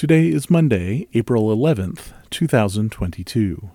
Today is Monday, April 11th, 2022.